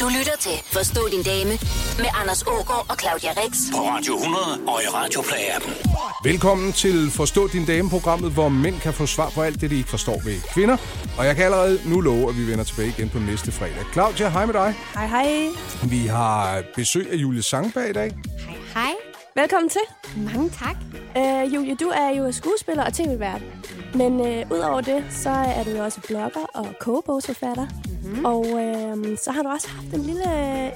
Du lytter til Forstå din dame med Anders Ågaard og Claudia Rex. På Radio 100 og i Radioplay-appen. Velkommen til Forstå din dame-programmet, hvor mænd kan få svar på alt det, de ikke forstår ved kvinder. Og jeg kan allerede nu love, at vi vender tilbage igen på næste fredag. Claudia, hej med dig. Hej, hej. Vi har besøg af Julie Sangberg i dag. Hej, hej. Velkommen til. Mange tak. Uh, Julie, du er jo skuespiller og tv-vært. Men uh, udover det, så er du jo også blogger og kogebogsforfatter. Mm-hmm. Og uh, så har du også haft en lille,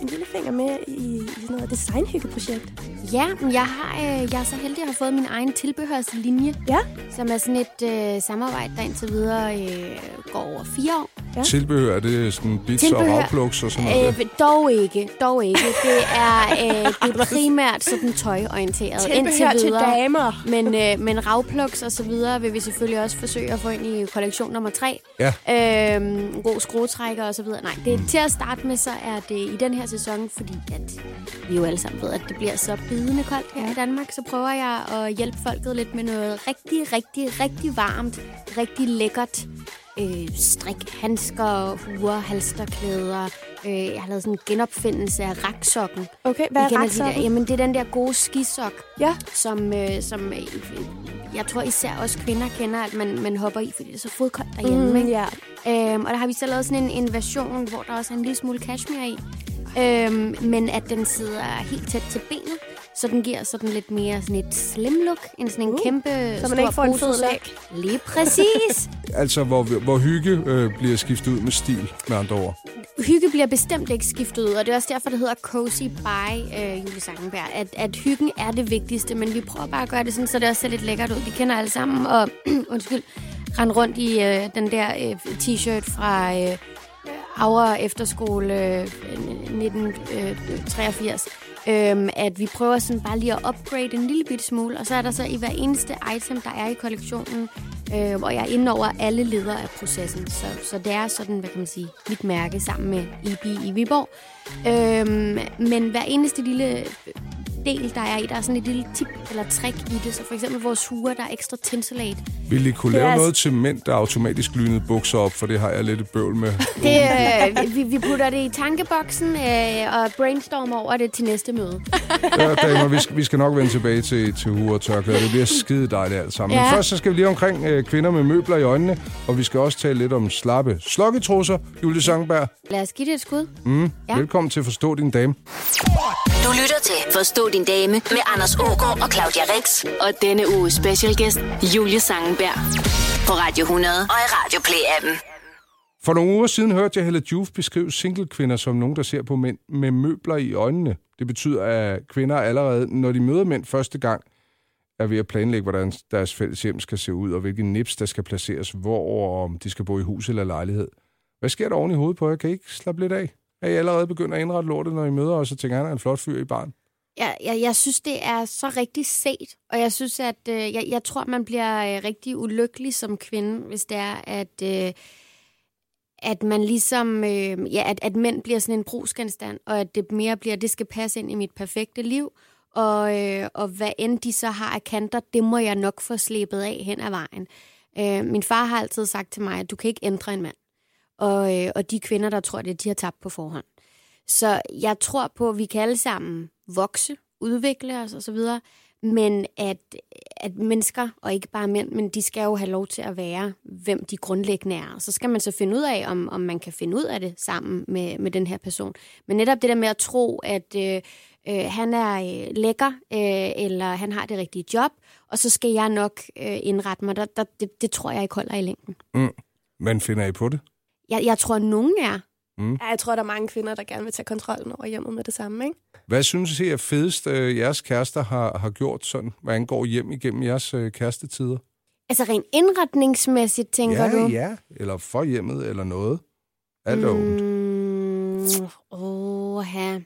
en lille finger med i, i sådan noget designhyggeprojekt. Ja, jeg, har, øh, jeg er så heldig at have fået min egen tilbehørslinje, Ja? som er sådan et øh, samarbejde, der indtil videre øh, går over fire år. Ja. Tilbehør, det er sådan bits Tilbehør. og ravplugs og sådan noget. Øh, dog ikke, dog ikke. Det er, øh, det er primært sådan tøjorienteret Tilbehør indtil til videre. damer. Men, øh, men ravplugs og så videre vil vi selvfølgelig også forsøge at få ind i kollektion nummer tre. Ja. Øhm, god skruetrækker så videre. Nej, det, til at starte med, så er det i den her sæson, fordi at vi jo alle sammen ved, at det bliver så bidende koldt her i Danmark, så prøver jeg at hjælpe folket lidt med noget rigtig, rigtig, rigtig varmt, rigtig lækkert. Øh, strik, handsker, huer, halsterklæder. Øh, jeg har lavet sådan en genopfindelse af raksokken. Okay, hvad er kender de der- raksokken? Jamen, det er den der gode skisok, Ja. som, øh, som øh, jeg tror især også kvinder kender, at man, man hopper i, fordi det er så fodkoldt derhjemme. Mm, ikke? ja. Øhm, og der har vi så lavet sådan en, en version, hvor der også er en lille smule cashmere i. Øhm, men at den sidder helt tæt til benet, så den giver sådan lidt mere sådan et slim look, end sådan en Uh, kæmpe så man stor ikke får en fed læg. Lige præcis. Altså, hvor, hvor hygge øh, bliver skiftet ud med stil, med andre ord. Hygge bliver bestemt ikke skiftet ud, og det er også derfor, det hedder Cozy by øh, Julie Sangenberg. At, at hyggen er det vigtigste, men vi prøver bare at gøre det sådan, så det også ser lidt lækkert ud. Vi kender alle sammen, og undskyld, rende rundt i øh, den der øh, t-shirt fra øh, Aura Efterskole øh, 1983. Øhm, at vi prøver sådan bare lige at upgrade en lille bitte smule, og så er der så i hver eneste item, der er i kollektionen, øh, hvor jeg er inde over alle ledere af processen. Så, så det er sådan, hvad kan man sige, mit mærke sammen med EB i Viborg. Øhm, men hver eneste lille del, der er i, der er sådan et lille tip eller trick i det. Så for eksempel vores huer, der er ekstra tinselate. Vil I kunne Det lave altså- noget til mænd, der automatisk lynede bukser op, for det har jeg lidt et bøvl med. Det, øh, vi, vi putter det i tankeboksen øh, og brainstormer over det til næste møde. Ja, damer, vi skal, vi skal nok vende tilbage til, til huer og tørklæder. Det bliver skide dejligt alt sammen. Men Ja. først så skal vi lige omkring øh, kvinder med møbler i øjnene, og vi skal også tale lidt om slappe slokketrusser. Julie Sangberg, Lad os give det et skud. mm. Ja. velkommen til Forstå din dame. Du lytter til Forstå din dame med Anders Ågaard og Claudia Rex. Og denne uge special gæst, Julie Sangenberg. På Radio 100 og i Radioplay-appen. For nogle uger siden hørte jeg Helle Juf beskrive singlekvinder som nogen, der ser på mænd med møbler i øjnene. Det betyder, at kvinder allerede, når de møder mænd første gang, er ved at planlægge, hvordan deres fælles hjem skal se ud, og hvilken nips, der skal placeres hvor, og om de skal bo i hus eller lejlighed. Hvad sker der oven i hovedet på jer? Kan I ikke slappe lidt af? Er I allerede begyndt at indrette lortet, når I møder os, og tænker, han er en flot fyr i barn? Jeg, jeg, jeg synes, det er så rigtig set, og jeg synes, at øh, jeg, jeg tror, man bliver øh, rigtig ulykkelig som kvinde, hvis det er, at, øh, at man ligesom, øh, ja, at, at mænd bliver sådan en brugsgenstand, og at det mere bliver, det skal passe ind i mit perfekte liv, og, øh, og hvad end de så har af kanter, det må jeg nok få slæbet af hen ad vejen. Øh, min far har altid sagt til mig, at du kan ikke ændre en mand. Og, øh, og de kvinder, der tror det, de har tabt på forhånd. Så jeg tror på, at vi kan alle sammen vokse, udvikle os osv., men at, at mennesker, og ikke bare mænd, men de skal jo have lov til at være, hvem de grundlæggende er. Og så skal man så finde ud af, om, om man kan finde ud af det sammen med, med den her person. Men netop det der med at tro, at øh, øh, han er øh, lækker, øh, eller han har det rigtige job, og så skal jeg nok øh, indrette mig, der, der, det, det tror jeg ikke holder i længden. Men finder I på det? Jeg, jeg tror, nogen er. Ja, jeg tror, der er mange kvinder, der gerne vil tage kontrollen over hjemmet med det samme, ikke? Hvad synes I er fedest, øh, jeres kærester har, har gjort sådan, hvad angår hjem igennem jeres øh, kærestetider? Altså rent indretningsmæssigt, tænker ja, du? ja. Eller for hjemmet, eller noget. Alt er åbent. Mm, åh, ja.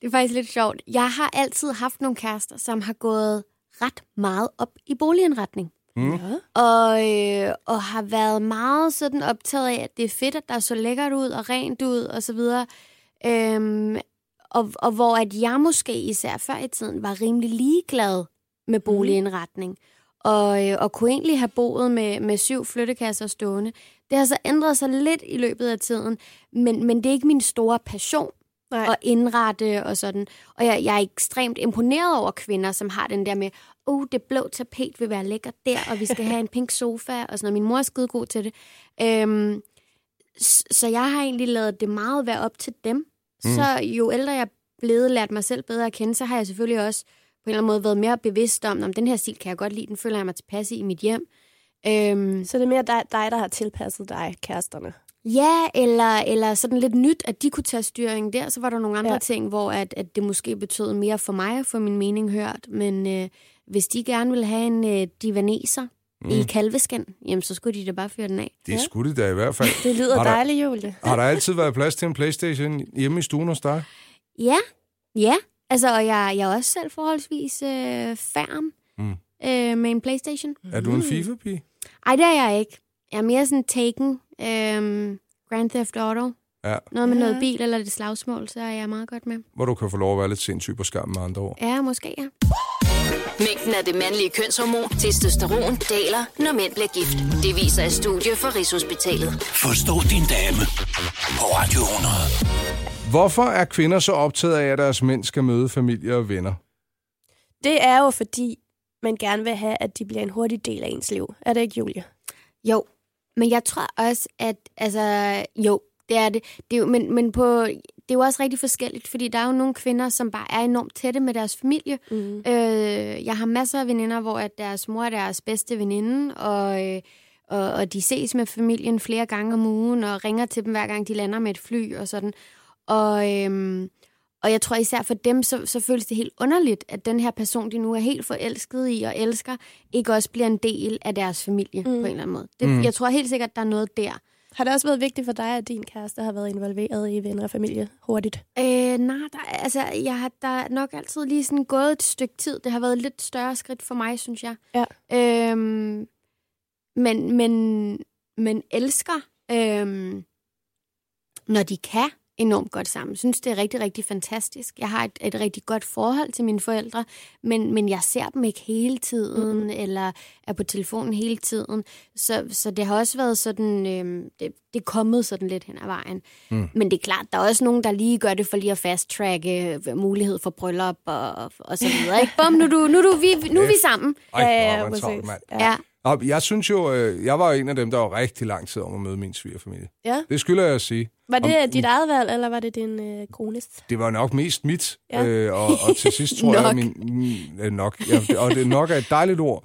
Det er faktisk lidt sjovt. Jeg har altid haft nogle kærester, som har gået ret meget op i boligindretning. Mm. Ja. Og, øh, og har været meget sådan optaget af, at det er fedt, at der så lækkert ud og rent ud og så videre. Øhm, og, og hvor at jeg måske især før i tiden var rimelig ligeglad med boligindretning. Og, øh, og kunne egentlig have boet med, med syv flyttekasser stående. Det har så ændret sig lidt i løbet af tiden, men, men det er ikke min store passion. Nej. og indrette og sådan. Og jeg, jeg er ekstremt imponeret over kvinder, som har den der med, oh, det blå tapet vil være lækkert der, og vi skal have en pink sofa og sådan noget. Min mor er skide god til det. Øhm, så jeg har egentlig lavet det meget være op til dem. Mm. Så jo ældre jeg er blevet, lært mig selv bedre at kende, så har jeg selvfølgelig også på en eller anden måde været mere bevidst om, om den her stil kan jeg godt lide, den føler jeg mig tilpas i i mit hjem. Øhm, Så det er mere dig, dig, der har tilpasset dig, kæresterne. Ja, eller, eller sådan lidt nyt, at de kunne tage styringen der. Så var der nogle andre Ja. ja. ting, hvor at, at det måske betød mere for mig at få min mening hørt. Men øh, hvis de gerne vil have en øh, divaneser mm. i kalveskin, jamen så skulle de da bare fyre den af. Det skulle de da i hvert fald. Det lyder Har dejligt, Julie. Har der altid været plads til en Playstation hjemme i stuen hos dig? Ja, ja. Altså, og jeg, jeg er også selv forholdsvis øh, færm Mm. øh, med en Playstation. Er du en FIFA-pige? Ej, det er jeg ikke. Jeg er mere sådan Taken, øh, Grand Theft Auto. Ja, Noget med Ja. noget bil eller det slagsmål, så er jeg meget godt med. hvor du kan få lov at være lidt sindssyg på skærmen med andre ord. Ja, måske ja. Mængden af det mandlige kønshormon, testosteron, daler, når mænd bliver gift. Det viser et studie fra Rigshospitalet. Forstå din dame på Radio 100. Hvorfor er kvinder så optaget af, at deres mænd skal møde familie og venner? Det er jo fordi, man gerne vil have, at de bliver en hurtig del af ens liv. Er det ikke, Julie? Jo, men jeg tror også, at altså, jo, det er det. det er jo, men, men på, det er jo også rigtig forskelligt, fordi der er jo nogle kvinder, som bare er enormt tætte med deres familie. Mm. Øh, jeg har masser af veninder, hvor at deres mor er deres bedste veninde, og, øh, og, og de ses med familien flere gange om ugen, og ringer til dem hver gang de lander med et fly og sådan. Og, øhm, og jeg tror især for dem, så, så føles det helt underligt, at den her person, de nu er helt forelsket i og elsker, ikke også bliver en del af deres familie mm. på en eller anden måde. Det, mm. Jeg tror helt sikkert, der er noget der. Har det også været vigtigt for dig, at din kæreste har været involveret i venner og familie hurtigt? Øh, nej, der, altså, jeg har der er nok altid lige sådan gået et stykke tid. Det har været et lidt større skridt for mig, synes jeg. Ja. Øhm, men, men, men elsker, øhm, når de kan enormt godt sammen. Synes, det er rigtig, rigtig fantastisk. Jeg har et, et rigtig godt forhold til mine forældre, men, men jeg ser dem ikke hele tiden, mm. eller er på telefonen hele tiden. Så, så det har også været sådan, øhm, det, det er kommet sådan lidt hen ad vejen. Mm. Men det er klart, der er også nogen, der lige gør det for lige at fast-tracke øh, mulighed for bryllup og, og, og så videre. Ikke? Bum, nu du, nu, du, vi, nu er vi sammen. Ej, Ja, ja, hvor er man præcis. travlt, mand. Ja. Nå, jeg synes jo, øh, jeg var en af dem, der var rigtig lang tid om at møde min svigerfamilie. Ja. Det skylder jeg at sige. Var det dit eget valg, eller var det din øh, kones? Det var nok mest mit, Ja. øh, og, og til sidst tror jeg, min, øh, nok, ja, og det nok er et dejligt ord.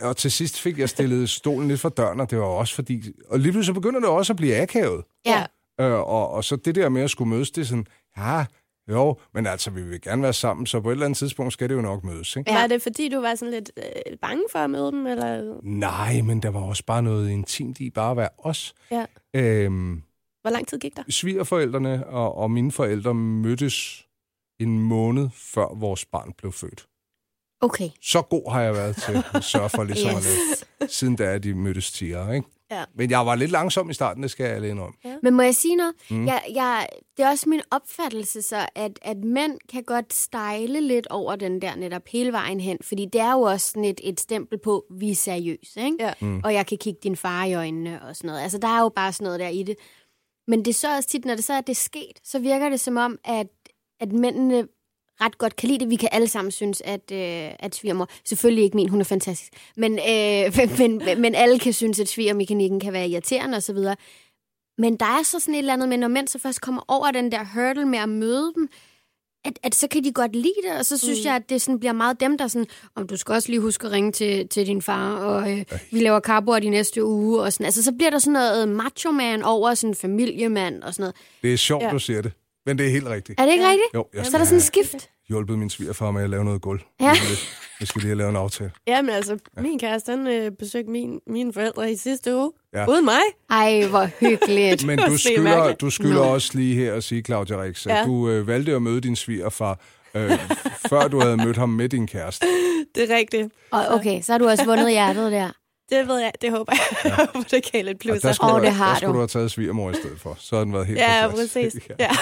Og til sidst fik jeg stillet stolen lidt for døren, og det var også fordi... Og lige pludselig så begynder det også at blive akavet. Ja. Øh, og, og så det der med at skulle mødes, det er sådan, ja, jo, men altså, vi vil gerne være sammen, så på et eller andet tidspunkt skal det jo nok mødes, ikke? Ja. Var det, fordi du var sådan lidt øh, bange for at møde dem? Eller? Nej, men der var også bare noget intimt i bare at være os. Ja. Øhm, Hvor lang tid gik der? svigerforældrene og, og mine forældre mødtes en måned før vores barn blev født. Okay. Så god har jeg været til at sørge for ligesom Yes. at lave, siden da de mødtes tiere, ikke? Ja. Men jeg var lidt langsom i starten, det skal jeg alene om. Men må jeg sige noget? Mm. Jeg, jeg, det er også min opfattelse så, at, at mænd kan godt stejle lidt over den der netop hele vejen hen. Fordi det er jo også sådan et, et stempel på, vi er seriøse, ikke? Ja. Mm. Og jeg kan kigge din far i øjnene og sådan noget. Altså, der er jo bare sådan noget der i det. Men det er så også tit, når det så er det sket, så virker det som om, at, at mændene ret godt kan lide det. Vi kan alle sammen synes, at, øh, at svigermor... Selvfølgelig ikke min, hun er fantastisk. Men, øh, men, men alle kan synes, at svigermekanikken kan være irriterende osv. Men der er så sådan et eller andet med, når mænd så først kommer over den der hurdle med at møde dem, at, at så kan de godt lide det, og så synes mm. jeg, at det sådan bliver meget dem, der sådan, om du skal også lige huske at ringe til, til din far, og øh, vi laver karboer de næste uge, og sådan. Altså, så bliver der sådan noget macho-man over sådan familiemand og sådan noget. Det er sjovt, ja. du siger det. Men det er helt rigtigt. Er det ikke Ja. rigtigt? Jo, jeg Så er der sådan en skift. hjulpet min svigerfar med at lave noget gulv. Ja. Vi skal lige have lavet en aftale. Ja, men altså, min kæreste, han øh, besøgte min, mine forældre i sidste uge. Ja. Uden mig. Ej, hvor hyggeligt. Men du er skylder, du skylder også lige her at sige, Claudia Rix, at Ja. du øh, valgte at møde din svigerfar, øh, før du havde mødt ham med din kæreste. Det er rigtigt. Og okay, så har du også vundet hjertet der. Det ved jeg, det håber jeg. Jeg håber, det kan lidt Og plus. der skulle, du, det har der skulle du. du have taget svigermor i stedet for. Så havde den været helt Ja, på plads. præcis. Ja.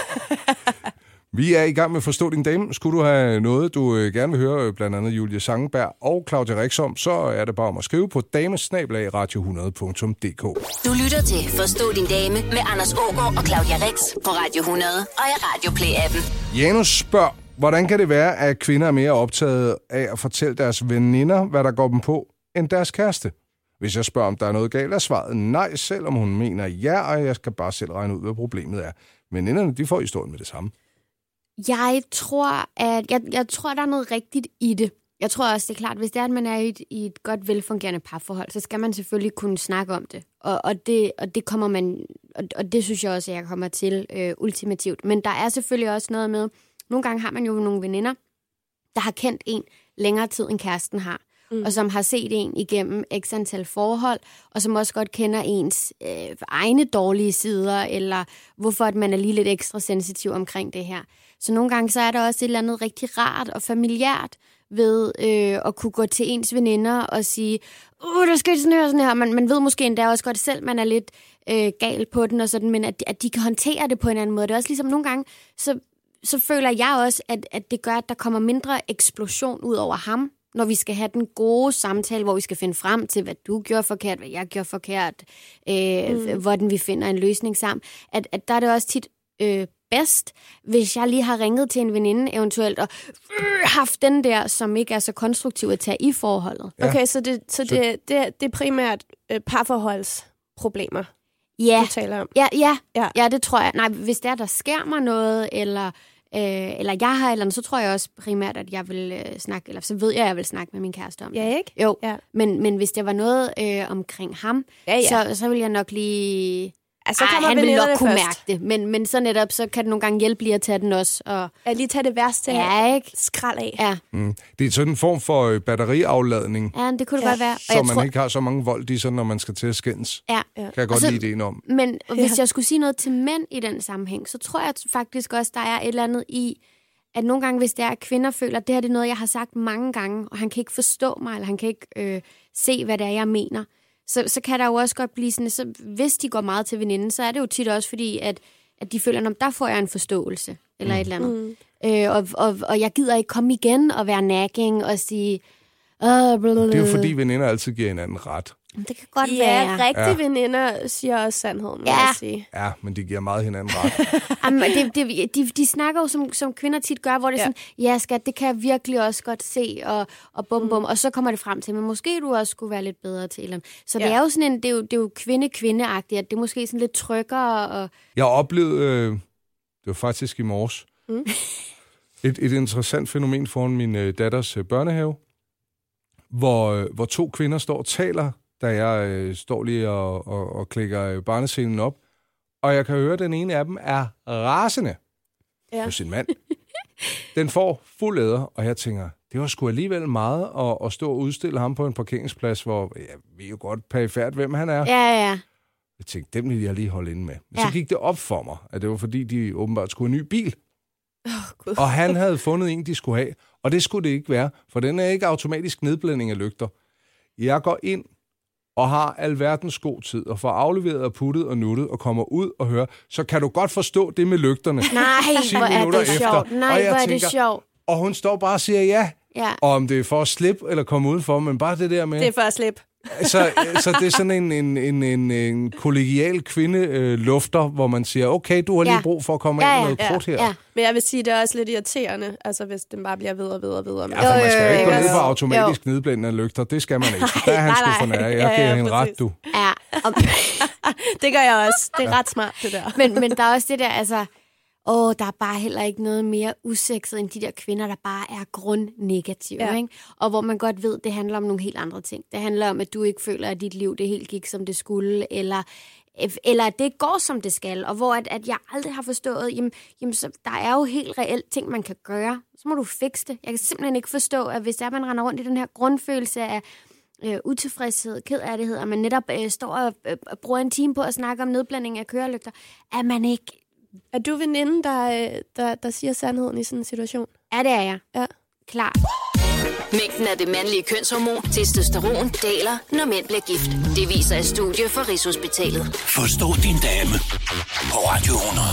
Vi er i gang med at forstå din dame. Skulle du have noget, du øh, gerne vil høre, øh, blandt andet Julie Sangenberg og Claudia Rixom, så er det bare om at skrive på damesnablagradio100.dk. Du lytter til Forstå din dame med Anders Ågaard og Claudia Rex på Radio 100 og i Radio Play-appen. Janus spørger, hvordan kan det være, at kvinder er mere optaget af at fortælle deres veninder, hvad der går dem på, end deres kæreste? Hvis jeg spørger, om der er noget galt, er svaret nej, selvom hun mener ja, og jeg skal bare selv regne ud, hvad problemet er. Men inderne, de får historien med det samme. Jeg tror, at jeg, jeg tror, der er noget rigtigt i det. Jeg tror også, det er klart, hvis det er, at man er i et, i et godt velfungerende parforhold, så skal man selvfølgelig kunne snakke om det. Og, og, det, og det kommer man, og, og det synes jeg også, at jeg kommer til øh, ultimativt. Men der er selvfølgelig også noget med, nogle gange har man jo nogle veninder, der har kendt en længere tid, end kæresten har. Mm. og som har set en igennem x antal forhold, og som også godt kender ens øh, egne dårlige sider, eller hvorfor at man er lige lidt ekstra sensitiv omkring det her. Så nogle gange så er der også et eller andet rigtig rart og familiært ved øh, at kunne gå til ens veninder og sige, uh, der skal sådan her og sådan her. Man, man ved måske endda også godt selv, man er lidt øh, gal på den og sådan, men at, at de kan håndtere det på en anden måde. Det er også ligesom nogle gange, så, så føler jeg også, at, at det gør, at der kommer mindre eksplosion ud over ham, når vi skal have den gode samtale, hvor vi skal finde frem til, hvad du gjorde forkert, hvad jeg gjorde forkert, øh, mm. hvordan vi finder en løsning sammen. At, at der er det også tit øh, bedst, hvis jeg lige har ringet til en veninde eventuelt, og øh, haft den der, som ikke er så konstruktiv at tage i forholdet. Ja. Okay, så det, så det, det, det er primært øh, parforholdsproblemer, Ja, du taler om. ja, ja, Ja. ja. ja, det tror jeg. Nej, hvis det er, der sker mig noget, eller, øh, eller jeg har et eller andet, så tror jeg også primært, at jeg vil øh, snakke, eller så ved jeg, at jeg vil snakke med min kæreste om det. Ja, ikke? Jo, Ja. men, men hvis det var noget øh, omkring ham, Ja, ja. Så, så vil jeg nok lige... Altså, så Ej, kommer han vil nok kunne først. mærke det, men, men så netop, så kan det nogle gange hjælpe lige at tage den også. Og, Ja, lige tage det værste ja, ikke? skrald af. Ja, Mm. Det er sådan en form for øh, batteriafladning, ja, det kunne det Ja. godt være. Og så jeg man tror, ikke har så mange vold i sig, når man skal til at skændes. ja. Ja. Kan jeg godt så- lide ideen om. Men hvis jeg skulle sige noget til mænd i den sammenhæng, så tror jeg faktisk også, der er et eller andet i, at nogle gange, hvis det er, at kvinder føler, at det her det er noget, jeg har sagt mange gange, og han kan ikke forstå mig, eller han kan ikke øh, se, hvad det er, jeg mener, så, så kan der jo også godt blive sådan, så hvis de går meget til veninden, så er det jo tit også fordi, at, at de føler, at der får jeg en forståelse, eller et eller andet. Mm. Øh, og, og, og jeg gider ikke komme igen og være nagging og sige. Det er jo fordi, veninder altid giver hinanden ret. Det kan godt Ja, være. rigtige ja. veninder siger også sandheden, må Ja. jeg sige. Ja, men de giver meget hinanden ret. Jamen, det, det, de, de snakker jo, som, som kvinder tit gør, hvor det er Ja. sådan, ja skat, det kan jeg virkelig også godt se, og, og bum bum, og så kommer det frem til, men måske du også skulle være lidt bedre til dem. Så det Ja. er jo sådan en, det er jo, det er jo kvinde-kvinde-agtigt, at det er måske sådan lidt tryggere, og Jeg oplevede, øh, det var faktisk i morges, Mm. et, et interessant fænomen foran min øh, datters øh, børnehave, hvor, øh, hvor to kvinder står og taler, da jeg øh, står lige og, og, og klikker øh, barnescenen op, og jeg kan høre, at den ene af dem er rasende Ja. på sin mand. Den får fuld æder, og jeg tænker, det var sgu alligevel meget at, at stå og udstille ham på en parkeringsplads, hvor ja, vi er jo godt perifært, hvem han er. ja, ja. Jeg tænkte, dem vil jeg lige holde inde med. Men Ja. så gik det op for mig, at det var fordi, de åbenbart skulle have en ny bil. Åh, Gud. Og han havde fundet en, de skulle have. Og det skulle det ikke være, for den er ikke automatisk nedblænding af lygter. Jeg går ind og har alverdens god tid, og får afleveret og puttet og nuttet, og kommer ud og hører, så kan du godt forstå det med lygterne. Nej, 10 hvor er det efter. sjovt. Nej, Og jeg hvor er det tænker- sjovt. Og hun står bare og siger ja. Ja. Og om det er for at slippe eller komme udenfor, men bare det der med... Det er for at slippe. Så, så det er sådan en, en, en, en, en kollegial kvinde øh, lufter, hvor man siger, okay, du har lige Ja. brug for at komme Ja, ind med ja, noget krudt her. ja. Men jeg vil sige, det er også lidt irriterende, altså hvis den bare bliver ved og ved og ved. og ved. Ja, for man skal Jo, jo jo, ikke gå jo, ned jo. på automatisk nedblændende af lygter. Det skal man ikke. Der er han sgu for nej. nær. Jeg Ja, giver ja, hende præcis. ret, du. Ja, Det gør jeg også. Det er ret smart, det der. men, men der er også det der, altså, åh, der er bare heller ikke noget mere usekset end de der kvinder, der bare er grundnegative. Ja. Ikke? Og hvor man godt ved, det handler om nogle helt andre ting. Det handler om, at du ikke føler, at dit liv det helt gik, som det skulle, eller eller at det går, som det skal, og hvor at, at jeg aldrig har forstået, jamen, jamen så, der er jo helt reelt ting, man kan gøre. Så må du fikse det. Jeg kan simpelthen ikke forstå, at hvis der er, man render rundt i den her grundfølelse af øh, utilfredshed, kederlighed, og man netop øh, står og øh, bruger en time på at snakke om nedblanding af kørelygter, at man ikke... Er du veninde, der, øh, der, der siger sandheden i sådan en situation? Ja, det er jeg. Ja. Klar. Mængden af det mandlige kønshormon, testosteron, daler, når mænd bliver gift. Det viser et studie fra Rigshospitalet. Forstå din dame på Radio 100.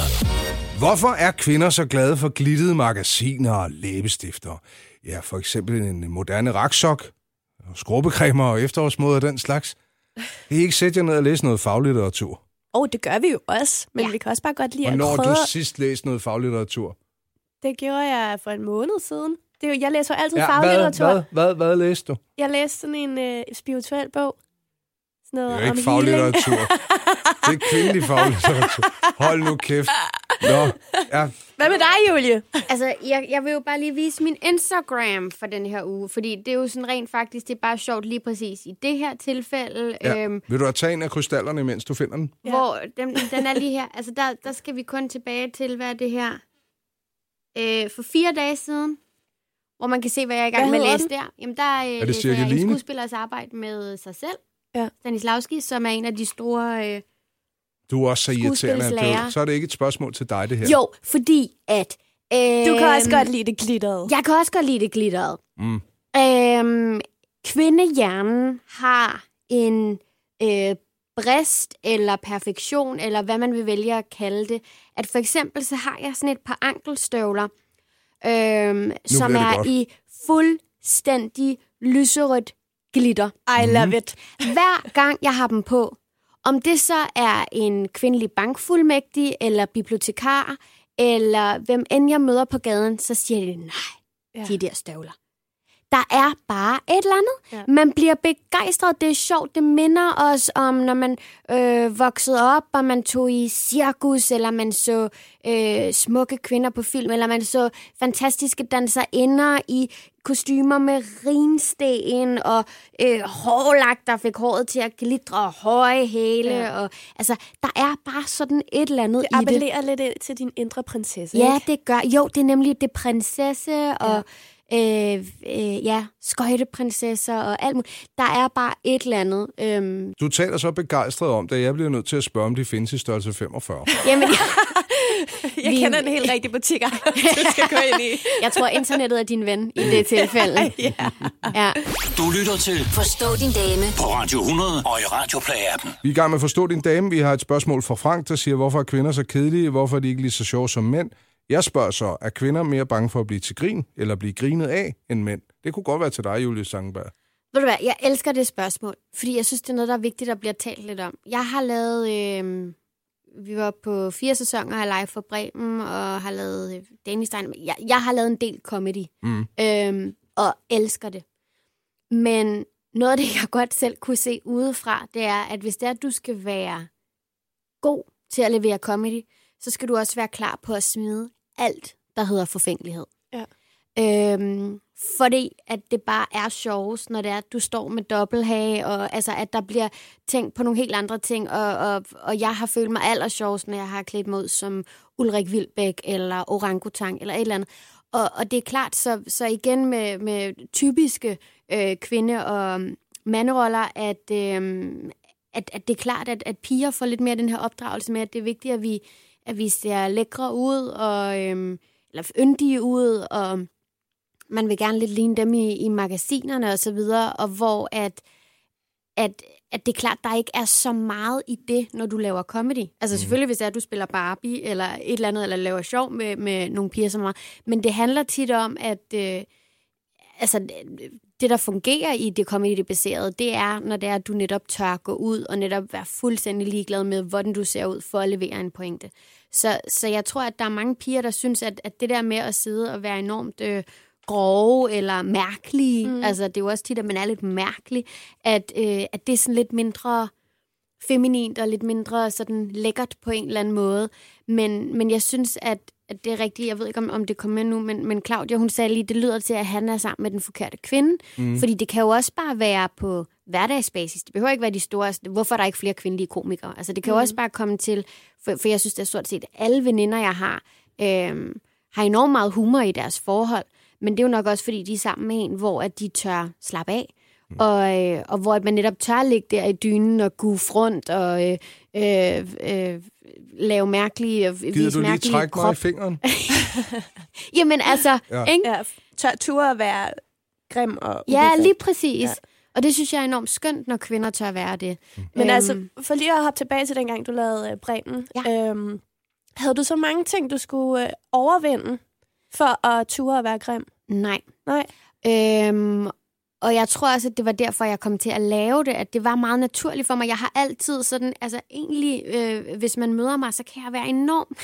Hvorfor er kvinder så glade for glittede magasiner og læbestifter? Ja, for eksempel en moderne raksok, skrubbecremer og efterårsmåder og den slags. Kan I ikke sætte jer ned og læse noget faglitteratur? Og oh, det gør vi jo også, men ja. vi kan også bare godt lide Hvornår at har prøve... du sidst læst noget faglitteratur? Det gjorde jeg for en måned siden. Det er jo, jeg læser jo altid Ja, hvad, faglitteratur. hvad, hvad, hvad læste du? Jeg læste sådan en øh, spirituel bog. Sådan noget Det er ikke faglitteratur. Det er kvindelig faglitteratur. Hold nu kæft. Nå, ja, Hvad med dig, Julie? Altså, jeg, jeg vil jo bare lige vise min Instagram for den her uge, fordi det er jo sådan rent faktisk, det er bare sjovt lige præcis i det her tilfælde, ja. øhm, Vil du have tage en af krystallerne, mens du finder den? ja. hvor den, den er lige her. Altså, der, der skal vi kun tilbage til, hvad er det her? Øh, for fire dage siden, hvor man kan se, hvad jeg er i gang Hvad med at læse der. Jamen, der øh, det læser jeg en skuespillers arbejde med sig selv. Ja. Stanislavski, som er en af de store... Øh, Du er også så irriterende. du- Så er det ikke et spørgsmål til dig, det her. jo, fordi at... Øh, Du kan også godt lide det glitterede. Jeg kan også godt lide det glitteret. Mm. Øhm, kvindehjernen har en øh, brist eller perfektion, eller hvad man vil vælge at kalde det. At for eksempel så har jeg sådan et par ankelstøvler, øhm, som er godt. i fuldstændig lyserødt glitter. I love it. Hver gang jeg har dem på, om det så er en kvindelig bankfuldmægtig, eller bibliotekar, eller hvem end jeg møder på gaden, så siger de, nej, Ja. de der støvler. Der er bare et eller andet. Ja. Ja. Man bliver begejstret. Det er sjovt. Det minder os om, når man øh, voksede op, og man tog i cirkus, eller man så øh, smukke kvinder på film, eller man så fantastiske danserinder i kostymer med rinsten, og øh, hårlagt, der fik håret til at glitre, og høje hæle. Ja. Ja. Og, altså, der er bare sådan et eller andet Det i det. appellerer lidt til din indre prinsesse, Ja, ikke? det gør. Jo, det er nemlig det prinsesse og øh, øh, ja, skøjteprinsesser og alt muligt. Der er bare et eller andet. Øhm, Du taler så begejstret om det, at jeg bliver nødt til at spørge, om de findes i størrelse 45. jamen, Jeg Vi- kender en helt rigtig butikker, du skal gå ind i. jeg tror, internettet er din ven i det tilfælde. ja. Ja. Du lytter til Forstå din dame på Radio 100 og i Radioplay-appen. Vi er i gang med forstå din dame. Vi har et spørgsmål fra Frank, der siger, hvorfor er kvinder så kedelige? Hvorfor er de ikke lige så sjove som mænd? Jeg spørger så, er kvinder mere bange for at blive til grin, eller blive grinet af, end mænd? Det kunne godt være til dig, Julie Sangenberg. Ved du hvad, jeg elsker det spørgsmål, fordi jeg synes, det er noget, der er vigtigt at blive talt lidt om. Jeg har lavet... Øh, vi var på fire sæsoner af Live for Bremen, og har lavet øh, Danish Dynamite. Jeg, jeg har lavet en del comedy, Mm. øhm, og elsker det. Men noget af det, jeg godt selv kunne se udefra, det er, at hvis det er, at du skal være god til at levere comedy, så skal du også være klar på at smide alt, der hedder forfængelighed. Ja. Øhm, fordi at det bare er sjovest, når det er, at du står med dobbelthage, og altså, at der bliver tænkt på nogle helt andre ting, og, og, og jeg har følt mig aller sjovest, når jeg har klædt mig ud som Ulrik Vilbæk, eller Orangutang, eller et eller andet. Og, og det er klart, så, så igen med, med typiske øh, kvinde- og manderoller, at, øh, at, at det er klart, at, at piger får lidt mere den her opdragelse med, at det er vigtigt, at vi, at vi ser lækre ud, og, øh, eller yndige ud, og man vil gerne lidt ligne dem i, i magasinerne og så videre, og hvor at, at, at det er klart, der ikke er så meget i det, når du laver comedy. Altså selvfølgelig, hvis det er, at du spiller Barbie, eller et eller andet, eller laver sjov med, med nogle piger så meget. Men det handler tit om, at øh, altså, det, der fungerer i det comedy-baserede, det er, når det er, at du netop tør gå ud, og netop være fuldstændig ligeglad med, hvordan du ser ud, for at levere en pointe. Så, så jeg tror, at der er mange piger, der synes, at, at det der med at sidde og være enormt øh, grove eller mærkelige, mm. altså det er jo også tit, at man er lidt mærkelig, at, øh, at det er sådan lidt mindre feminint og lidt mindre sådan lækkert på en eller anden måde. Men, men jeg synes, at, at det er rigtigt. Jeg ved ikke, om, om det kommer nu, men, men Claudia, hun sagde lige, det lyder til, at han er sammen med den forkerte kvinde. Mm. Fordi det kan jo også bare være på hverdagsbasis. Det behøver ikke være de store... altså, Hvorfor er der ikke flere kvindelige komikere? Altså, det kan jo også bare komme til... For, for jeg synes, det er stort set alle veninder, jeg har, øh, har enormt meget humor i deres forhold. Men det er jo nok også, fordi de er sammen med en, hvor at de tør slappe af. Mm. Og, øh, og hvor at man netop tør ligge der i dynen og goof rundt og øh, øh, øh, lave mærkelige og Gider vise du lige trække mig i krop. fingeren? Jamen altså, Ja. ja, ikke? Ja, tør ture at være grim og ja ubefandt. lige præcis. Ja. Ja. Og det synes jeg er enormt skønt, når kvinder tør være det. Men Øhm, altså, for lige at hoppe tilbage til dengang, du lavede uh, Bremen. Ja. Øhm, Havde du så mange ting, du skulle øh, overvinde for at ture og være grim? Nej. Nej. Øhm, og jeg tror også, at det var derfor, jeg kom til at lave det, at det var meget naturligt for mig. Jeg har altid sådan, altså egentlig, øh, hvis man møder mig, så kan jeg være enormt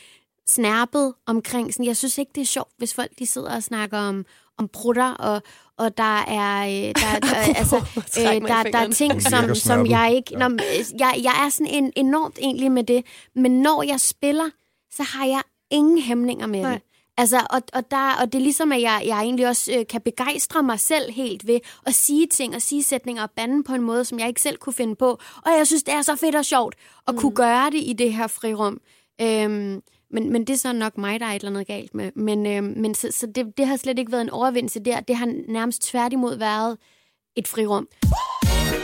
snærpet omkring sådan, jeg synes ikke, det er sjovt, hvis folk de sidder og snakker om, om brutter, og, og der er, øh, der, der, altså, øh, der, der er ting, som, som jeg ikke... Når, jeg, jeg er sådan en, enormt egentlig med det, men når jeg spiller, så har jeg ingen hæmninger med Nej. det. Altså, og, og, der, og det er ligesom, at jeg, jeg egentlig også øh, kan begejstre mig selv helt ved at sige ting og sige sætninger og bande på en måde, som jeg ikke selv kunne finde på. Og jeg synes, det er så fedt og sjovt at mm. kunne gøre det i det her frirum. Øhm, men, men det er så nok mig, der er et eller andet galt med. Men, øhm, men så, så det, det har slet ikke været en overvindelse der. Det har nærmest tværtimod været et frirum.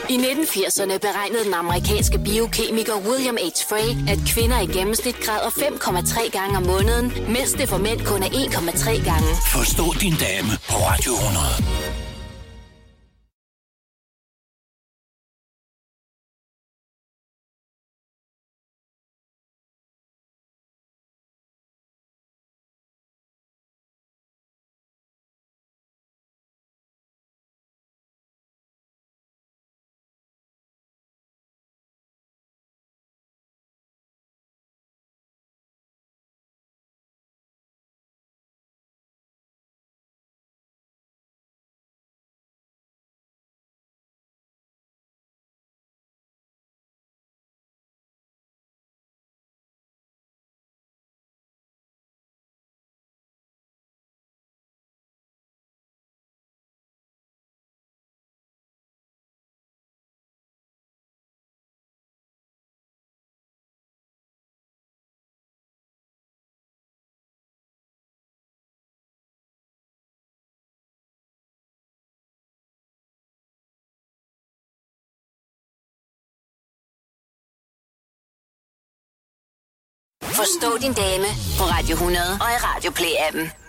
I 1980'erne beregnede den amerikanske biokemiker William H. Frey, at kvinder i gennemsnit græder 5,3 gange om måneden, mens det for mænd kun er 1,3 gange. Forstå din dame på Radio 100. Forstå din dame på Radio 100 og i Radio Play-appen.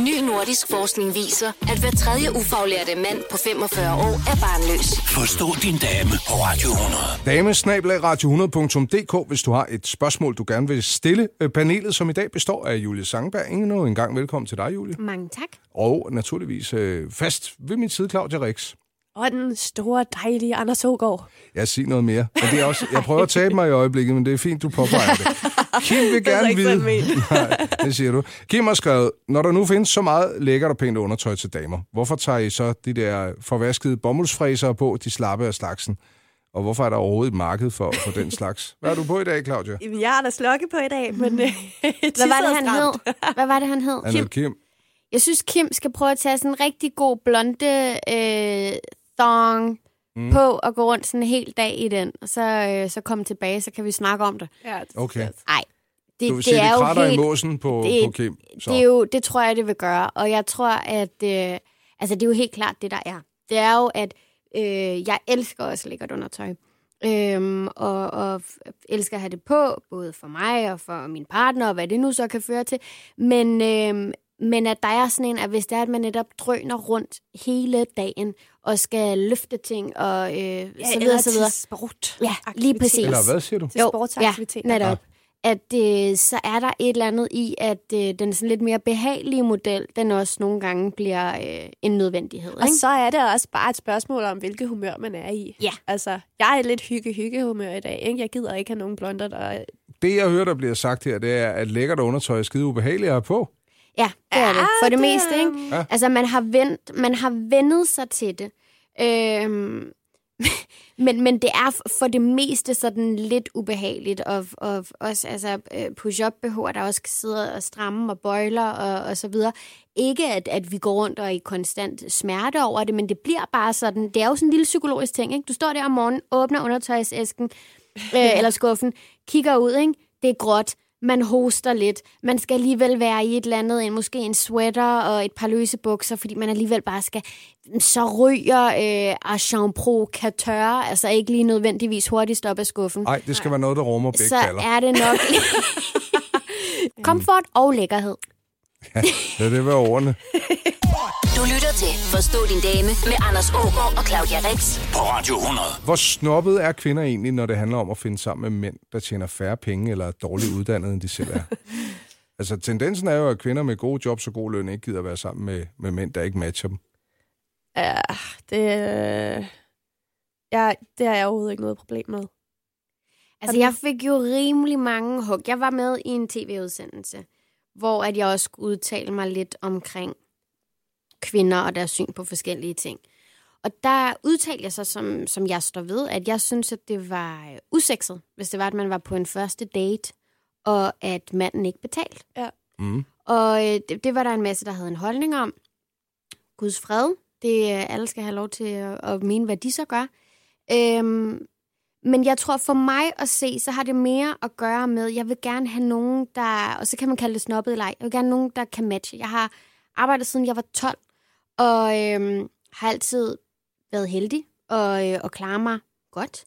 Ny nordisk forskning viser, at hver tredje ufaglærte mand på 45 år er barnløs. Forstå din dame på Radio 100. Damesnabelag radio100.dk, hvis du har et spørgsmål, du gerne vil stille. Øh, Panelet, som i dag består af Julie Sangberg. Endnu en gang velkommen til dig, Julie. Mange tak. Og naturligvis øh, fast ved min side, Claudia Rix. Og den store, dejlige Anders Ågaard. Jeg siger noget mere. Men det er også, jeg prøver at tabe mig i øjeblikket, men det er fint, du påpeger det. Kim vil Det er gerne vide... Nej, det siger du. Kim har skrevet, når der nu findes så meget lækkert og pænt undertøj til damer, hvorfor tager I så de der forvaskede bomuldsfræser på, de slappe af slagsen? Og hvorfor er der overhovedet et marked for, for den slags? Hvad er du på i dag, Claudia? Jamen, Jeg er da slokke på i dag, men... Øh, Hvad var det, han hed? Hvad var det, han hed? Han hedder Kim. Jeg synes, Kim skal prøve at tage sådan en rigtig god blonde øh, thong mm. på og gå rundt sådan en hel dag i den. Og så, øh, så komme tilbage, så kan vi snakke om det. Ja, Okay. Nej, det, Du vil det sige, er det jo kratter helt... i måsen på, det- på Kim. Så. Det, er jo, det tror jeg, det vil gøre. Og jeg tror, at... Øh, altså, det er jo helt klart det, der er. Det er jo, at øh, jeg elsker også lækkert undertøj. Øhm, og, og elsker at have det på, både for mig og for min partner, og hvad det nu så kan føre til. Men, øhm, men at der er sådan en, at hvis det er, at man netop drøner rundt hele dagen, og skal løfte ting, og øh, så videre, så videre. sport. Ja, lige præcis. Eller hvad siger du? Til sportsaktivitet. Ja, netop. at øh, så er der et eller andet i, at øh, den sådan lidt mere behagelige model, den også nogle gange bliver øh, en nødvendighed. Og Ikke? så er det også bare et spørgsmål om, hvilket humør man er i. Ja. Altså, jeg er lidt hygge-hygge-humør i dag. Ikke? Jeg gider ikke have nogen blonder, der... Det, jeg hører, der bliver sagt her, det er, at lækkert undertøj er skide ubehageligt at have på. Ja, det er det. For det, det meste, ikke? Ja. Altså, man har, vendt, man har vendet sig til det. Øhm, men, men det er for det meste sådan lidt ubehageligt. Og, og også altså, øh, push-up-behov, der også skal sidde og stramme og bøjler og, og så videre. Ikke, at, at vi går rundt og er i konstant smerte over det, men det bliver bare sådan. Det er jo sådan en lille psykologisk ting, ikke? Du står der om morgenen, åbner undertøjsæsken, øh, eller skuffen, kigger ud, ikke? Det er gråt. Man hoster lidt. Man skal alligevel være i et eller andet, en, måske en sweater og et par løse bukser, fordi man alligevel bare skal... Så ryger øh, Pro Cateur, altså ikke lige nødvendigvis hurtigst op af skuffen. Nej, det skal være noget, der rummer begge så kalder. er det nok... Komfort og lækkerhed. Ja, det var ordene. Du lytter til Forstå din dame med Anders Ågaard og Claudia Rex. På Radio 100. Hvor snobbet er kvinder egentlig, når det handler om at finde sammen med mænd, der tjener færre penge eller er dårligt uddannet, end de selv er? altså, tendensen er jo, at kvinder med gode jobs og god løn ikke gider være sammen med, med mænd, der ikke matcher dem. Ja, det, øh, ja, det har jeg overhovedet ikke noget problem med. Altså, jeg fik jo rimelig mange hug. Jeg var med i en tv-udsendelse, hvor at jeg også skulle udtale mig lidt omkring kvinder og deres syn på forskellige ting. Og der udtalte jeg så, som, som jeg står ved, at jeg synes, at det var øh, usekset, hvis det var, at man var på en første date, og at manden ikke betalte. Ja. Mm. Og øh, det, det var der en masse, der havde en holdning om. Guds fred. Det, øh, alle skal have lov til at, at mene, hvad de så gør. Øhm, men jeg tror for mig at se, så har det mere at gøre med, jeg vil gerne have nogen, der, og så kan man kalde det snobbet eller ej, jeg vil gerne have nogen, der kan matche. Jeg har arbejdet siden jeg var 12, og øh, har altid været heldig og, øh, og klarer mig godt.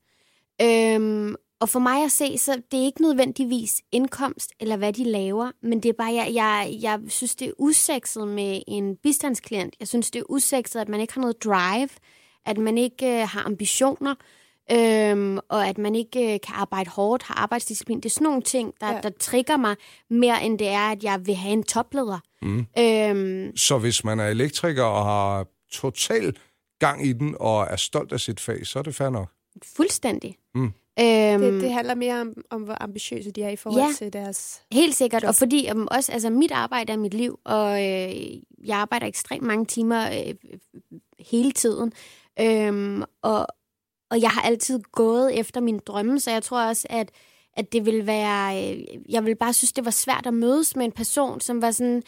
Øh, og for mig at se, så det er ikke nødvendigvis indkomst eller hvad de laver, men det er bare, jeg, jeg, jeg synes, det er usekset med en bistandsklient. Jeg synes, det er usekset, at man ikke har noget drive, at man ikke øh, har ambitioner, øhm, og at man ikke øh, kan arbejde hårdt, har arbejdsdisciplin. Det er sådan nogle ting, der, Ja. der trigger mig mere, end det er, at jeg vil have en topleder. Mm. Øhm, Så hvis man er elektriker og har total gang i den og er stolt af sit fag, så er det fair nok. fuldstændig. Mm. Øhm, Det, det handler mere om, om, hvor ambitiøse de er i forhold Ja. til deres... Helt sikkert, og fordi um, også, altså mit arbejde er mit liv, og øh, jeg arbejder ekstremt mange timer øh, hele tiden. Øhm, og, og jeg har altid gået efter min drømme, så jeg tror også, at, at det vil være... Øh, jeg vil bare synes, det var svært at mødes med en person, som var sådan...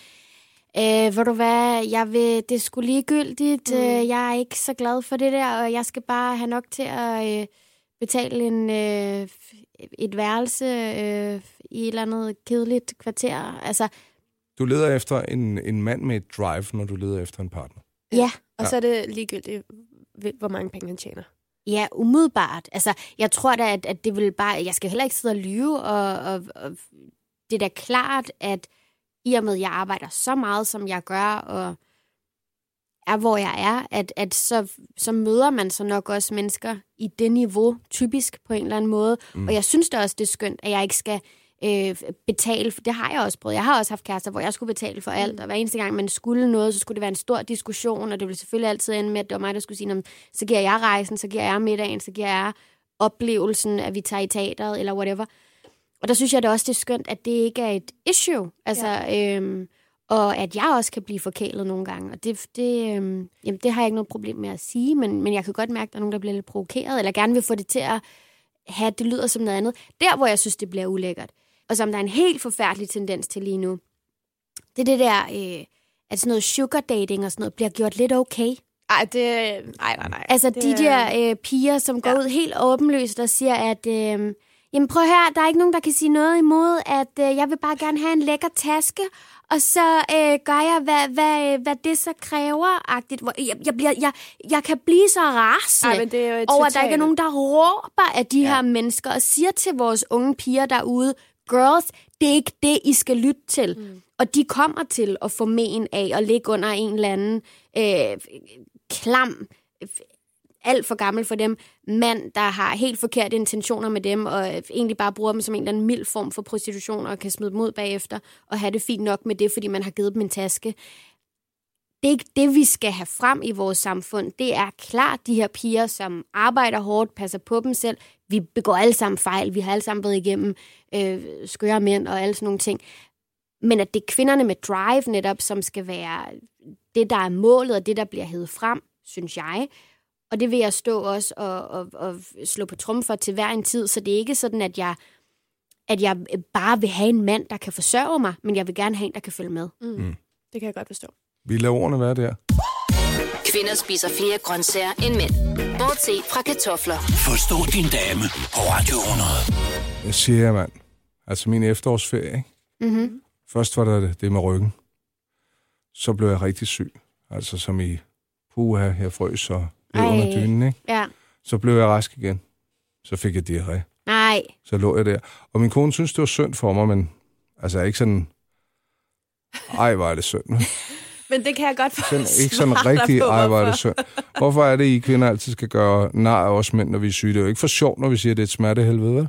Øh, ved du hvad, jeg vil, det er sgu ligegyldigt, mm. øh, jeg er ikke så glad for det der, og jeg skal bare have nok til at øh, betale en, øh, et værelse øh, i et eller andet kedeligt kvarter. Altså, Du leder efter en, en mand med et drive, når du leder efter en partner. ja, Og Ja. så er det ligegyldigt, ved- hvor mange penge han tjener. Ja, umiddelbart. Altså, jeg tror da, at, at det vil bare... Jeg skal heller ikke sidde og lyve, og, og, og det er da klart, at i og med, at jeg arbejder så meget, som jeg gør, og er, hvor jeg er, at, at så, så møder man så nok også mennesker i det niveau, typisk på en eller anden måde. Mm. Og jeg synes da også, det er skønt, at jeg ikke skal øh, betale, for det har jeg også prøvet. Jeg har også haft kærester, hvor jeg skulle betale for alt, og hver eneste gang, man skulle noget, så skulle det være en stor diskussion, og det ville selvfølgelig altid ende med, at det var mig, der skulle sige, "Nå, men så giver jeg rejsen, så giver jeg middagen, så giver jeg oplevelsen, at vi tager i teateret, eller whatever. Og der synes jeg da også, det er skønt, at det ikke er et issue. Altså, ja. øhm, og at jeg også kan blive forkælet nogle gange. Og det, det, øhm, jamen, det har jeg ikke noget problem med at sige, men, men jeg kan godt mærke, at der er nogen, der bliver lidt provokeret, eller gerne vil få det til at have, at det lyder som noget andet. Der, hvor jeg synes, det bliver ulækkert, og som der er en helt forfærdelig tendens til lige nu, det er det der, øh, at sådan noget sugar dating og sådan noget bliver gjort lidt okay. Ej, det... Nej, nej, nej. Altså det, de der øh, piger, som går Ja. ud helt åbenlyst og siger, at øh, jamen prøv høre, der er ikke nogen, der kan sige noget imod, at øh, jeg vil bare gerne have en lækker taske, og så øh, gør jeg, hvad, hvad, hvad det så kræver. -agtigt. Jeg, jeg, bliver, jeg, jeg kan blive så rasende Ej, men det er jo over, at der ikke er nogen, der råber af de ja. her mennesker og siger til vores unge piger derude, girls, det er ikke det, I skal lytte til. Mm. Og de kommer til at få men af at ligge under en eller anden øh, klam, alt for gammel for dem. Mand, der har helt forkerte intentioner med dem, og egentlig bare bruger dem som en eller anden mild form for prostitution, og kan smide dem ud bagefter, og have det fint nok med det, fordi man har givet dem en taske. Det er ikke det, vi skal have frem i vores samfund. Det er klart de her piger, som arbejder hårdt, passer på dem selv. Vi begår alle sammen fejl. Vi har alle sammen været igennem øh, skøre mænd og alle sådan nogle ting. Men at det er kvinderne med drive netop, som skal være det, der er målet, og det, der bliver hævet frem, synes jeg. Og det vil jeg stå også og, og, og slå på trum for til hver en tid, så det er ikke sådan, at jeg, at jeg bare vil have en mand, der kan forsørge mig, men jeg vil gerne have en, der kan følge med. Mm. Mm. Det kan jeg godt forstå. Vi lader ordene være der. Kvinder spiser flere grøntsager end mænd. Bortset fra kartofler. Forstå din dame på Radio 100. Jeg siger, mand. Altså min efterårsferie, ikke? Mm-hmm. Først var der det, det med ryggen. Så blev jeg rigtig syg. Altså som i puha, jeg frøs og lå Ej. under dynen, ikke? Ja. Så blev jeg rask igen. Så fik jeg diarré. Nej. Så lå jeg der. Og min kone synes, det var synd for mig, men altså ikke sådan... Ej, var det synd. Men det kan jeg godt Sådan, forstå. ikke sådan rigtig, synd. Hvorfor er det, I kvinder altid skal gøre nar af os mænd, når vi er syge? Det er jo ikke for sjovt, når vi siger, at det er et smertehelvede, vel?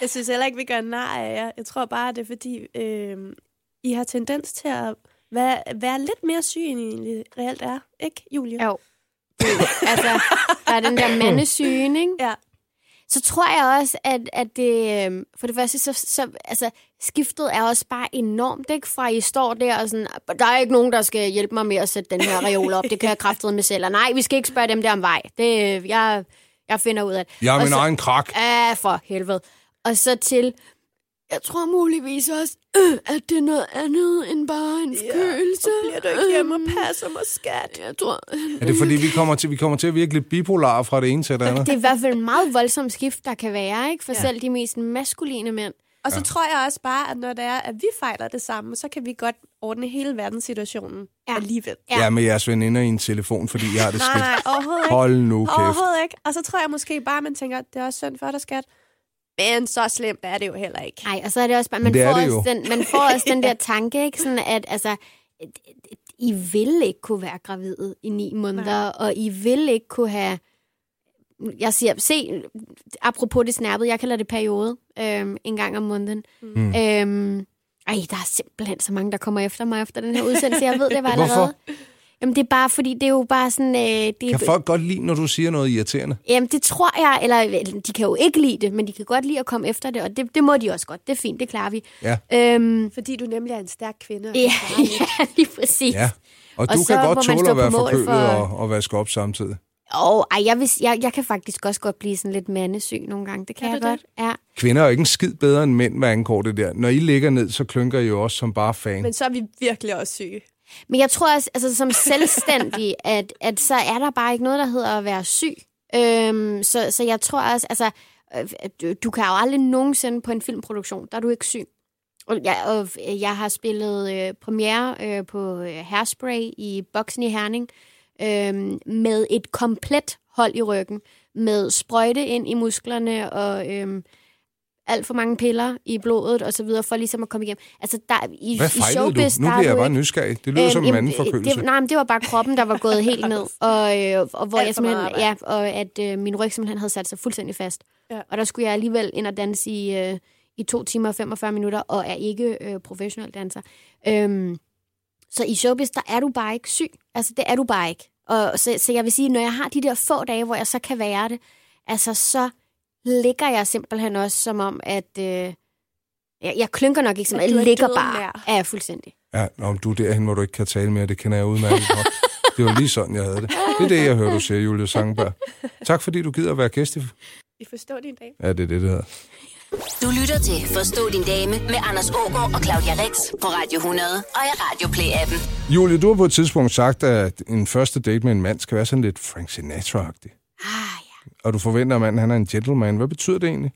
Jeg synes heller ikke, vi gør nar af jer. Jeg tror bare, det er fordi, øh, I har tendens til at være, være lidt mere syge, end I egentlig reelt er. Ikke, Julie? Jo. altså, der er den der mandesygen, ikke? Ja. Så tror jeg også, at, at det, øhm, for det første, så, så altså, skiftet er også bare enormt, ikke? Fra I står der og sådan, der er ikke nogen, der skal hjælpe mig med at sætte den her reol op. Det kan jeg kraftedeme med selv. Og nej, vi skal ikke spørge dem der om vej. Det, jeg, jeg finder ud af det. Jeg er Og min så- egen krak. Ja, for helvede. Og så til, jeg tror muligvis også, øh, at det er noget andet end bare en forkølelse. Bliver du ikke hjemme og passer mig, skat? Jeg tror, Er det fordi, vi kommer til, vi kommer til at virke lidt bipolare fra det ene til det andet? det er i hvert fald en meget voldsom skift, der kan være, ikke? For Ja. ja. selv de mest maskuline mænd. Og så ja. tror jeg også bare, at når det er, at vi fejler det samme, så kan vi godt ordne hele verdenssituationen ja. Alligevel. Ja. ja, med jeres veninder i en telefon, fordi jeg har det skidt. nej, overhovedet ikke. Hold nu kæft. Overhovedet ikke. Og så tror jeg måske bare, man tænker, det er også synd for dig, skat. Men så slemt er det jo heller ikke. Nej, og så er det også bare, man Det er får, det også den, man får også den der tanke, ikke? Sådan at, altså, I vil ikke kunne være gravide i ni måneder, Nej. og I vil ikke kunne have... Jeg siger, se, apropos det snappet, jeg kalder det periode, øhm, en gang om måneden. Mm. Øhm, ej, der er simpelthen så mange, der kommer efter mig efter den her udsendelse. Jeg ved det var allerede. Hvorfor? Jamen, det er bare, fordi det er jo bare sådan... Øh, det, Kan folk godt lide, når du siger noget irriterende? Jamen, det tror jeg, eller de kan jo ikke lide det, men de kan godt lide at komme efter det, og det, det må de også godt. Det er fint, det klarer vi. Ja. Øhm, Fordi du nemlig er en stærk kvinde. og ja, ja, lige præcis. Ja. Og, Og du så kan godt tåle at være forkølet for- og, og vaske op samtidig. Og ej, jeg, vil, jeg, jeg kan faktisk også godt blive sådan lidt mandesyg nogle gange. Det kan, Kan jeg godt. Ja. Kvinder er jo ikke en skid bedre end mænd, hvad angår det der. Når I ligger ned, så klynker I jo også som bare fan. Men så er vi virkelig også syge. Men jeg tror også, altså som selvstændig, at, at så er der bare ikke noget, der hedder at være syg. Øhm, så, så jeg tror også, altså, øh, du, du kan jo aldrig nogensinde på en filmproduktion, der er du ikke syg. Og jeg, og jeg har spillet øh, premiere øh, på øh, Hairspray i Boksen i Herning øh, med et komplet hold i ryggen, med sprøjte ind i musklerne og øh, alt for mange piller i blodet og så videre, for ligesom at komme igennem. Altså, der, i, Hvad i showbiz, du? Nu er bliver jeg bare nysgerrig. Det lyder Øhm, som en jamen, anden forkølelse. Det, nej, men det var bare kroppen, der var gået helt ned. Og, øh, og hvor Alt jeg simpelthen, ja, og at øh, min ryg simpelthen havde sat sig fuldstændig fast. Ja. Og der skulle jeg alligevel ind og danse i, øh, i to timer og 45 minutter, og er ikke øh, professionel danser. Øhm, så i showbiz, der er du bare ikke syg. Altså, det er du bare ikke. Og så, så jeg vil sige, når jeg har de der få dage, hvor jeg så kan være det, altså så ligger jeg simpelthen også som om, at... Øh, jeg, jeg klynker nok ikke som, At jeg er ligger bare. Ja, fuldstændig. Ja, men du er derhen, hvor du ikke kan tale mere. Det kender jeg udmærket godt. Det var lige sådan, jeg havde det. Det er det, jeg hører, du siger, Julie Sangberg. Tak, fordi du gider at være gæst i... Vi forstår din dag. Ja, det er det, det hedder. Du lytter til Forstå din dame med Anders Ågaard og Claudia Rex på Radio 100 og i Radio Play-appen. Julie, du har på et tidspunkt sagt, at en første date med en mand skal være sådan lidt Frank Sinatra-agtig. Ah, ja. Og du forventer, at manden han er en gentleman. Hvad betyder det egentlig?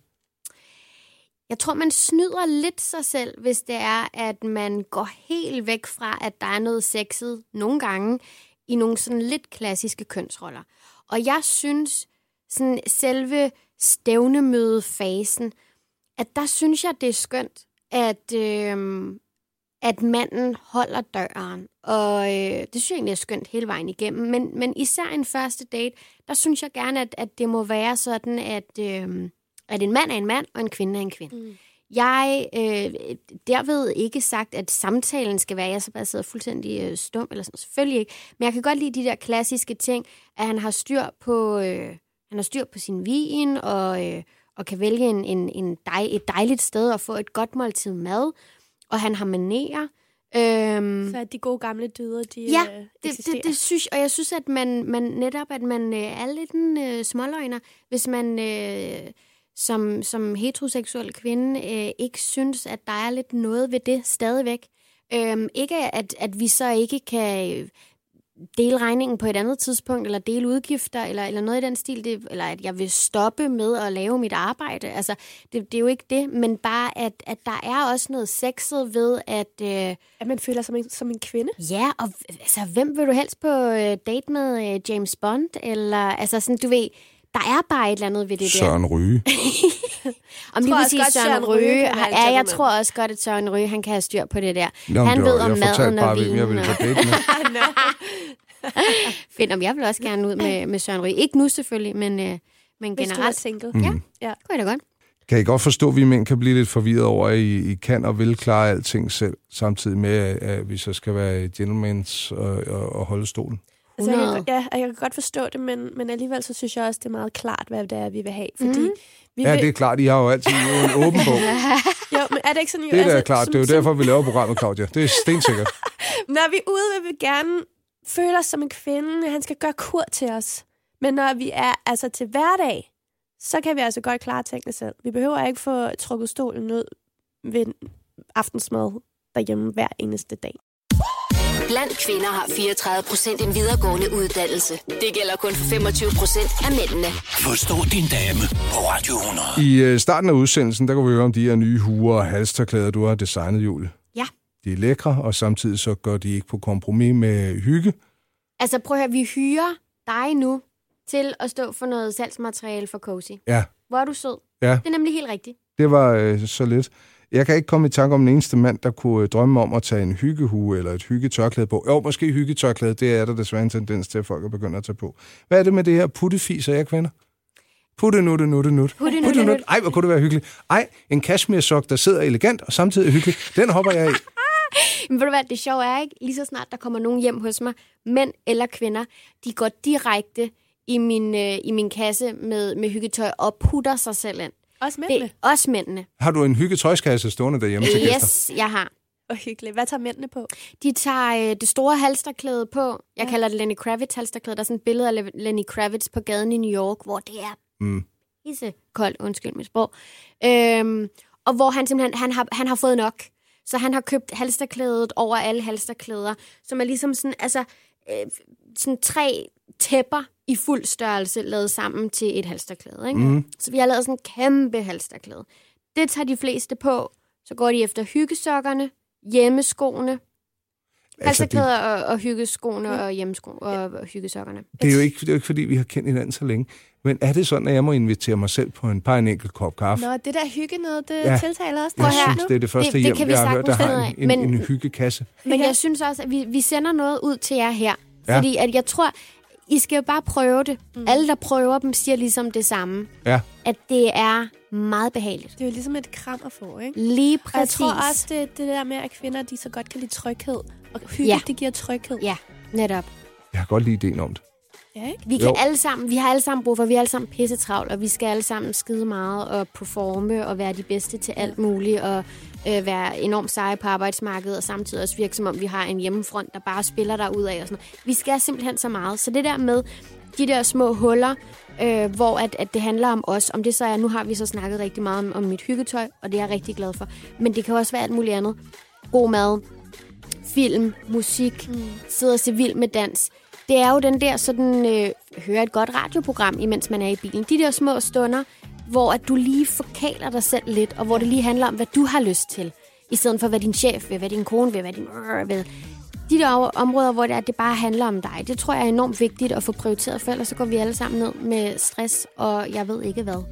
Jeg tror, man snyder lidt sig selv, hvis det er, at man går helt væk fra, at der er noget sexet nogle gange i nogle sådan lidt klassiske kønsroller. Og jeg synes, sådan selve stævnemødefasen, at der synes jeg, det er skønt, at, øhm, at manden holder døren. Og øh, det synes jeg egentlig er skønt hele vejen igennem. Men, men især en første date, der synes jeg gerne, at, at det må være sådan, at, øh, at en mand er en mand, og en kvinde er en kvinde. Mm. Jeg øh, derved ikke sagt, at samtalen skal være, jeg så bare sidder fuldstændig øh, stum, eller sådan, selvfølgelig ikke. Men jeg kan godt lide de der klassiske ting, at han har styr på, øh, han har styr på sin vin, og, øh, og kan vælge en, en, en dej, et dejligt sted at få et godt måltid mad, og han har manerer. Øhm, Så at de gode gamle dyder, de Ja, øh, det, det, det synes og jeg synes, at man, man netop, at man øh, er lidt en øh, småløgner, hvis man øh, som, som heteroseksuel kvinde øh, ikke synes, at der er lidt noget ved det stadigvæk. Øhm, ikke at, at vi så ikke kan dele regningen på et andet tidspunkt, eller dele udgifter, eller, eller noget i den stil, det, eller at jeg vil stoppe med at lave mit arbejde. Altså, det, det er jo ikke det, men bare, at, at der er også noget sexet ved, at... Øh, At man føler sig som en, som en kvinde. Ja, og altså, hvem vil du helst på øh, date med? Øh, James Bond? Eller, altså sådan, du ved, der er bare et eller andet ved det der. Søren Ryge. Om lige præcis Søren Søren Ryge. En Ja, jeg tror også godt, at Søren Ryge, han kan have styr på det der. Nå, han det ved var- om jeg maden og bare, hvem jeg vinen. ville og-. Fedt, om jeg vil også gerne ud med, med Søren Ryge. Ikke nu selvfølgelig, men, øh, men Hvis er generelt. single. Mm. Ja, Ja. det kunne jeg da godt. Kan I godt forstå, at vi mænd kan blive lidt forvirret over, at I, I kan og vil klare alting selv, samtidig med, at vi så skal være gentlemans og, og, og holde stolen? Altså, jeg, kan, 100. godt- ja, og jeg kan godt forstå det, men, men alligevel så synes jeg også, det er meget klart, hvad det er, vi vil have. Fordi Mhm. vi Ja, vil, det er klart, I har jo altid en åben bog. jo, men er det ikke sådan... Det er altså, klart. som- Det er jo som- derfor, vi laver programmet, Claudia. Det er stensikkert. Når vi er ude, vil vi gerne føle os som en kvinde. Han skal gøre kur til os. Men når vi er altså til hverdag, så kan vi altså godt klare tingene selv. Vi behøver ikke få trukket stolen ud ved aftensmad derhjemme hver eneste dag. Blandt kvinder har 34 procent en videregående uddannelse. Det gælder kun for 25 procent af mændene. Forstå din dame på Radio 100. I øh, starten af udsendelsen, der kunne vi høre om de her nye huer og halsterklæder, du har designet, Julie. Ja. De er lækre, og samtidig så går de ikke på kompromis med hygge. Altså prøv at høre, vi hyrer dig nu til at stå for noget salgsmateriale for Cozy. Ja, Hvor er du sød. Ja. Det er nemlig helt rigtigt. det var øh, så lidt. Jeg kan ikke komme i tanke om den eneste mand, der kunne øh, drømme om at tage en hyggehue eller et hyggetørklæde på. Jo, måske hyggetørklæde, det er der desværre en tendens til, at folk er begyndt at tage på. Hvad er det med det her puttefiser, jeg kvinder? Putte, nutte, nutte, nut. Putte, nutte, nut. Ej, hvor kunne det være hyggeligt. Ej, en cashmere-sok, der sidder elegant og samtidig hyggelig. Den hopper jeg i. Men ved du hvad, det sjove er ikke, lige så snart der kommer nogen hjem hos mig, mænd eller kvinder, de går direkte i min, øh, i min kasse med, med hyggetøj og putter sig selv ind. Også mændene. Det også mændene. Har du en hyggetøjskasse stående derhjemme til gæster? Yes, jeg har. Og hyggeligt. Hvad tager mændene på? De tager øh, det store halsterklæde på. Jeg ja. kalder det Lenny Kravitz halsterklæde. Der er sådan et billede af Le- Lenny Kravitz på gaden i New York, hvor det er Mm. pisse koldt, undskyld mit sprog. Øhm, og hvor han simpelthen, han har, han har fået nok. Så han har købt halsterklædet over alle halsterklæder, som er ligesom sådan, altså, øh, sådan tre tæpper i fuld størrelse lavet sammen til et halsterklæde. Ikke? Mhm. Så vi har lavet sådan en kæmpe halsterklæde. Det tager de fleste på. Så går de efter hyggesokkerne, hjemmeskoene, Altså, det, halsterklæder og, og hyggeskoene og hjemmesko og, og hyggesokkerne. det, er jo ikke, det er jo ikke, fordi vi har kendt hinanden så længe. Men er det sådan, at jeg må invitere mig selv på en par en enkelt kop kaffe? Nå, det der hygge noget, det Ja. ja. tiltaler også Jeg her. synes, det er det første Det- det hjem, kan vi jeg har hørt, der har en. Men- en hyggekasse. Men Ja. jeg synes også, at vi, vi sender noget ud til jer her. Ja. Fordi at jeg tror, I skal jo bare prøve det. Mm. Alle, der prøver dem, siger ligesom det samme. Ja. At det er meget behageligt. Det er jo ligesom et kram at få, ikke? Lige Og jeg præcis. tror også, det, det der med, at kvinder de så godt kan lide tryghed. Og hygge, Ja. det giver tryghed. Ja, netop. Jeg har godt lide ideen om det. Ja, ikke? Vi, kan Jo. alle sammen, vi har alle sammen brug for, vi er alle sammen pisse travlt, og vi skal alle sammen skide meget og performe og være de bedste til alt muligt, og øh, være enormt seje på arbejdsmarkedet, og samtidig også virke som om, vi har en hjemmefront, der bare spiller der ud af. Og sådan noget. Vi skal simpelthen så meget. Så det der med de der små huller, øh, hvor at, at det handler om os, om det så er, nu har vi så snakket rigtig meget om, om mit hyggetøj, og det er jeg rigtig glad for. Men det kan også være alt muligt andet. God mad, film, musik, mm. sidde og se vild med dans. Det er jo den der sådan, øh, høre et godt radioprogram, imens man er i bilen. De der små stunder, hvor at du lige forkaler dig selv lidt, og hvor det lige handler om, hvad du har lyst til, i stedet for, hvad din chef vil, hvad din kone vil, hvad din øh, vil. De der områder, hvor det, er, det bare handler om dig, det tror jeg er enormt vigtigt at få prioriteret, for ellers så går vi alle sammen ned med stress, og jeg ved ikke hvad.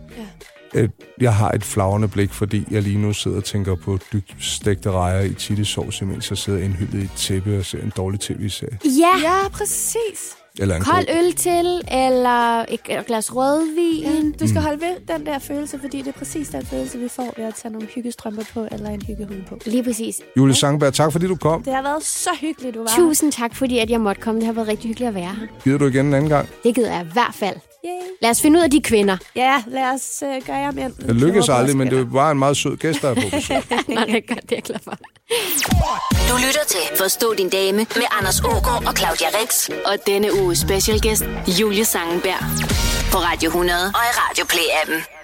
Ja. et, jeg har et flagrende blik, fordi jeg lige nu sidder og tænker på dybt stegte rejer i chili-sovs, imens jeg sidder indhyldet i et tæppe og ser en dårlig tv-serie. Ja, Ja, præcis. Eller en kold øl til, eller et glas rødvin. Ja, du Mm. skal holde ved den der følelse, fordi det er præcis den følelse, vi får ved at tage nogle hyggestrømper på, eller en hyggehue på. Lige præcis. Julie Sangberg, tak fordi du kom. Det har været så hyggeligt, du var Tusind tak, fordi at jeg måtte komme. Det har været rigtig hyggeligt at være her. Gider du igen en anden gang? Det gider jeg i hvert fald. Yay. Lad os finde ud af de kvinder. Ja, lad os uh, gøre jer mere. Det lykkedes aldrig, men det var en meget sød gæst, der er på besøg. Nå, det er godt, det er jeg glad for. Du lytter til Forstå din dame med Anders Ågaard og Claudia Rex. Og denne uges specialgæst, Julie Sangenberg. På Radio 100 og i Radio Play-appen.